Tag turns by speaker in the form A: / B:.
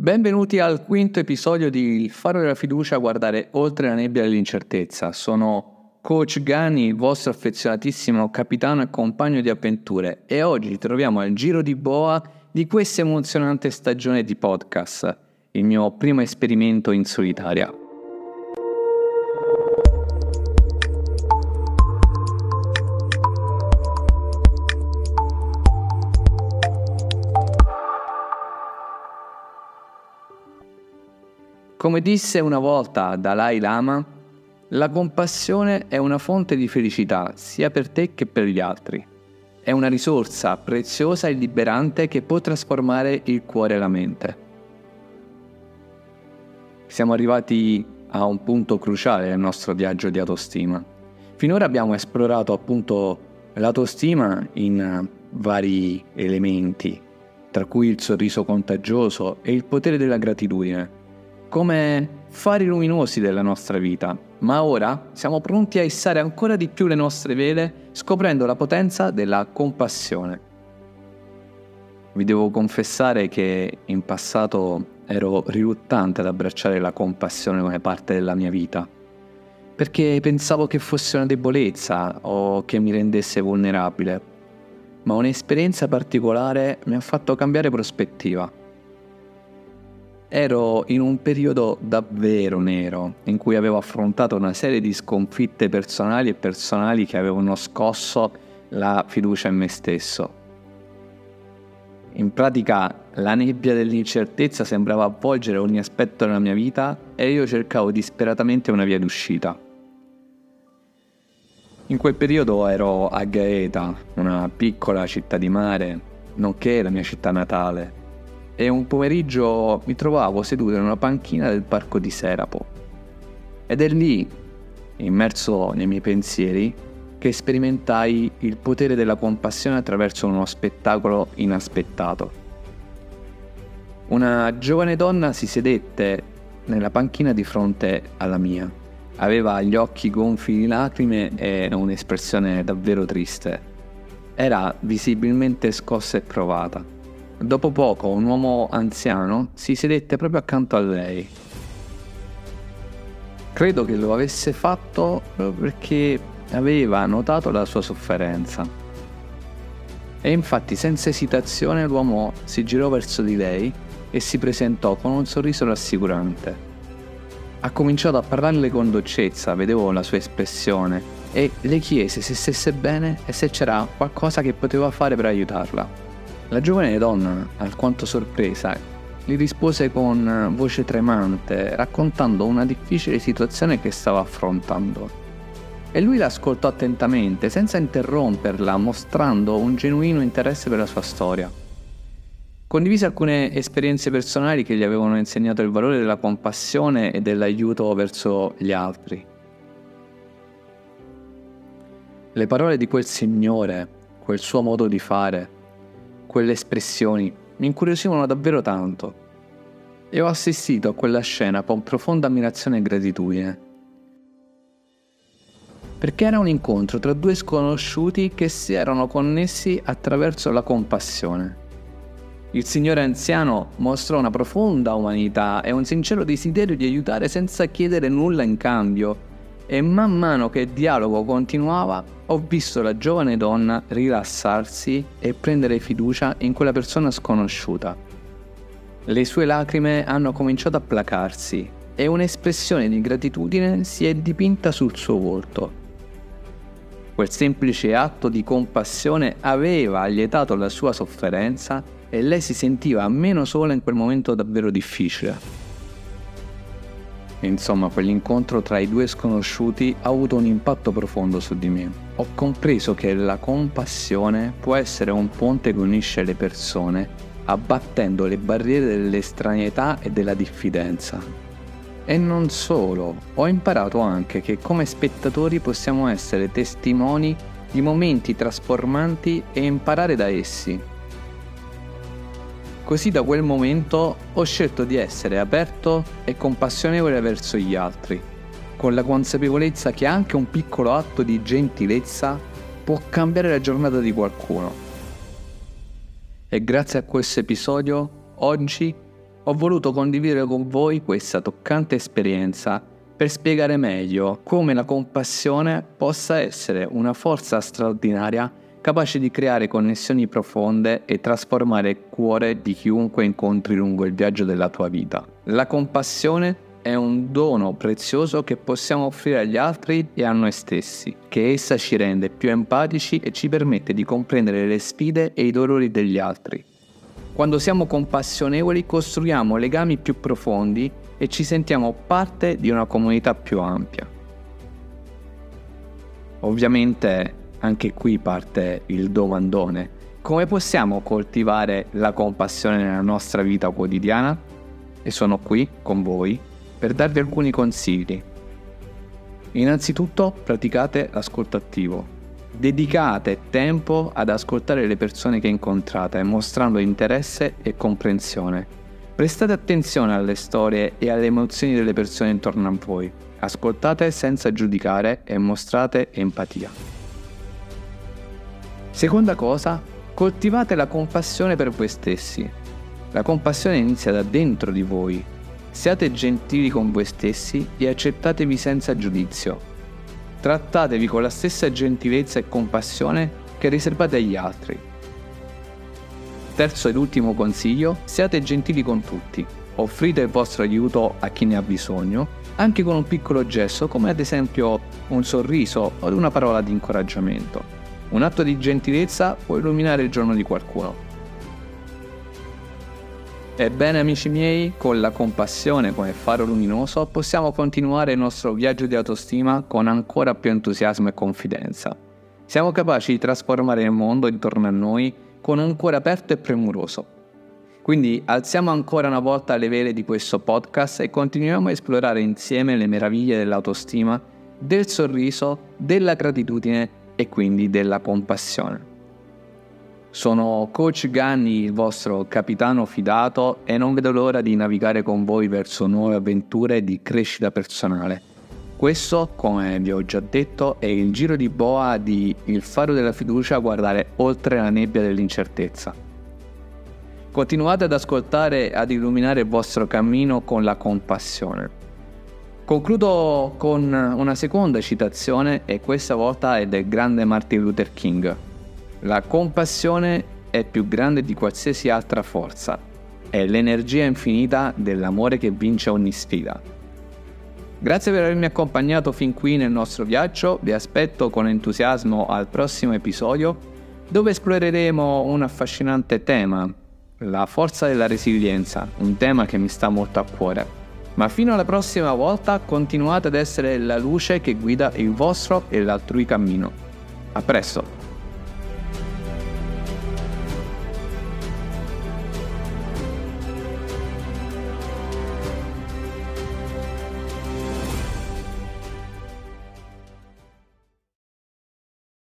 A: Benvenuti al quinto episodio di Il faro della fiducia guardare oltre la nebbia dell'incertezza. Sono Coach Gani, il vostro affezionatissimo capitano e compagno di avventure e oggi ci troviamo al giro di boa di questa emozionante stagione di podcast, il mio primo esperimento in solitaria. Come disse una volta Dalai Lama, la compassione è una fonte di felicità sia per te che per gli altri. È una risorsa preziosa e liberante che può trasformare il cuore e la mente. Siamo arrivati a un punto cruciale nel nostro viaggio di autostima. Finora abbiamo esplorato appunto l'autostima in vari elementi, tra cui il sorriso contagioso e il potere della gratitudine come fari luminosi della nostra vita, ma ora siamo pronti a issare ancora di più le nostre vele scoprendo la potenza della compassione. Vi devo confessare che in passato ero riluttante ad abbracciare la compassione come parte della mia vita, perché pensavo che fosse una debolezza o che mi rendesse vulnerabile, ma un'esperienza particolare mi ha fatto cambiare prospettiva ero in un periodo davvero nero, in cui avevo affrontato una serie di sconfitte personali e personali che avevano scosso la fiducia in me stesso. In pratica la nebbia dell'incertezza sembrava avvolgere ogni aspetto della mia vita e io cercavo disperatamente una via d'uscita. In quel periodo ero a Gaeta, una piccola città di mare, nonché la mia città natale, e un pomeriggio mi trovavo seduto in una panchina del parco di Serapo. Ed è lì, immerso nei miei pensieri, che sperimentai il potere della compassione attraverso uno spettacolo inaspettato. Una giovane donna si sedette nella panchina di fronte alla mia. Aveva gli occhi gonfi di lacrime e un'espressione davvero triste. Era visibilmente scossa e provata. Dopo poco un uomo anziano si sedette proprio accanto a lei. Credo che lo avesse fatto perché aveva notato la sua sofferenza. E infatti senza esitazione l'uomo si girò verso di lei e si presentò con un sorriso rassicurante. Ha cominciato a parlarle con dolcezza, vedevo la sua espressione, e le chiese se stesse bene e se c'era qualcosa che poteva fare per aiutarla. La giovane donna, alquanto sorpresa, gli rispose con voce tremante, raccontando una difficile situazione che stava affrontando. E lui l'ascoltò attentamente, senza interromperla, mostrando un genuino interesse per la sua storia. Condivise alcune esperienze personali che gli avevano insegnato il valore della compassione e dell'aiuto verso gli altri. Le parole di quel signore, quel suo modo di fare, quelle espressioni mi incuriosivano davvero tanto e ho assistito a quella scena con profonda ammirazione e gratitudine. Perché era un incontro tra due sconosciuti che si erano connessi attraverso la compassione. Il signore anziano mostrò una profonda umanità e un sincero desiderio di aiutare senza chiedere nulla in cambio e man mano che il dialogo continuava ho visto la giovane donna rilassarsi e prendere fiducia in quella persona sconosciuta. Le sue lacrime hanno cominciato a placarsi e un'espressione di gratitudine si è dipinta sul suo volto. Quel semplice atto di compassione aveva allietato la sua sofferenza e lei si sentiva meno sola in quel momento davvero difficile. Insomma, quell'incontro tra i due sconosciuti ha avuto un impatto profondo su di me. Ho compreso che la compassione può essere un ponte che unisce le persone, abbattendo le barriere dell'estraneità e della diffidenza. E non solo, ho imparato anche che come spettatori possiamo essere testimoni di momenti trasformanti e imparare da essi. Così da quel momento ho scelto di essere aperto e compassionevole verso gli altri, con la consapevolezza che anche un piccolo atto di gentilezza può cambiare la giornata di qualcuno. E grazie a questo episodio, oggi ho voluto condividere con voi questa toccante esperienza per spiegare meglio come la compassione possa essere una forza straordinaria capace di creare connessioni profonde e trasformare il cuore di chiunque incontri lungo il viaggio della tua vita. La compassione è un dono prezioso che possiamo offrire agli altri e a noi stessi, che essa ci rende più empatici e ci permette di comprendere le sfide e i dolori degli altri. Quando siamo compassionevoli costruiamo legami più profondi e ci sentiamo parte di una comunità più ampia. Ovviamente anche qui parte il domandone. Come possiamo coltivare la compassione nella nostra vita quotidiana? E sono qui con voi per darvi alcuni consigli. Innanzitutto praticate l'ascolto attivo. Dedicate tempo ad ascoltare le persone che incontrate, mostrando interesse e comprensione. Prestate attenzione alle storie e alle emozioni delle persone intorno a voi. Ascoltate senza giudicare e mostrate empatia. Seconda cosa, coltivate la compassione per voi stessi. La compassione inizia da dentro di voi. Siate gentili con voi stessi e accettatevi senza giudizio. Trattatevi con la stessa gentilezza e compassione che riservate agli altri. Terzo ed ultimo consiglio, siate gentili con tutti. Offrite il vostro aiuto a chi ne ha bisogno, anche con un piccolo gesto come ad esempio un sorriso o una parola di incoraggiamento. Un atto di gentilezza può illuminare il giorno di qualcuno. Ebbene amici miei, con la compassione come faro luminoso possiamo continuare il nostro viaggio di autostima con ancora più entusiasmo e confidenza. Siamo capaci di trasformare il mondo intorno a noi con un cuore aperto e premuroso. Quindi alziamo ancora una volta le vele di questo podcast e continuiamo a esplorare insieme le meraviglie dell'autostima, del sorriso, della gratitudine e quindi della compassione. Sono Coach Ganni, il vostro capitano fidato e non vedo l'ora di navigare con voi verso nuove avventure di crescita personale. Questo, come vi ho già detto, è il giro di boa di Il faro della fiducia a guardare oltre la nebbia dell'incertezza. Continuate ad ascoltare e ad illuminare il vostro cammino con la compassione. Concludo con una seconda citazione e questa volta è del grande Martin Luther King. La compassione è più grande di qualsiasi altra forza, è l'energia infinita dell'amore che vince ogni sfida. Grazie per avermi accompagnato fin qui nel nostro viaggio, vi aspetto con entusiasmo al prossimo episodio dove esploreremo un affascinante tema, la forza della resilienza, un tema che mi sta molto a cuore. Ma fino alla prossima volta continuate ad essere la luce che guida il vostro e l'altrui cammino. A presto!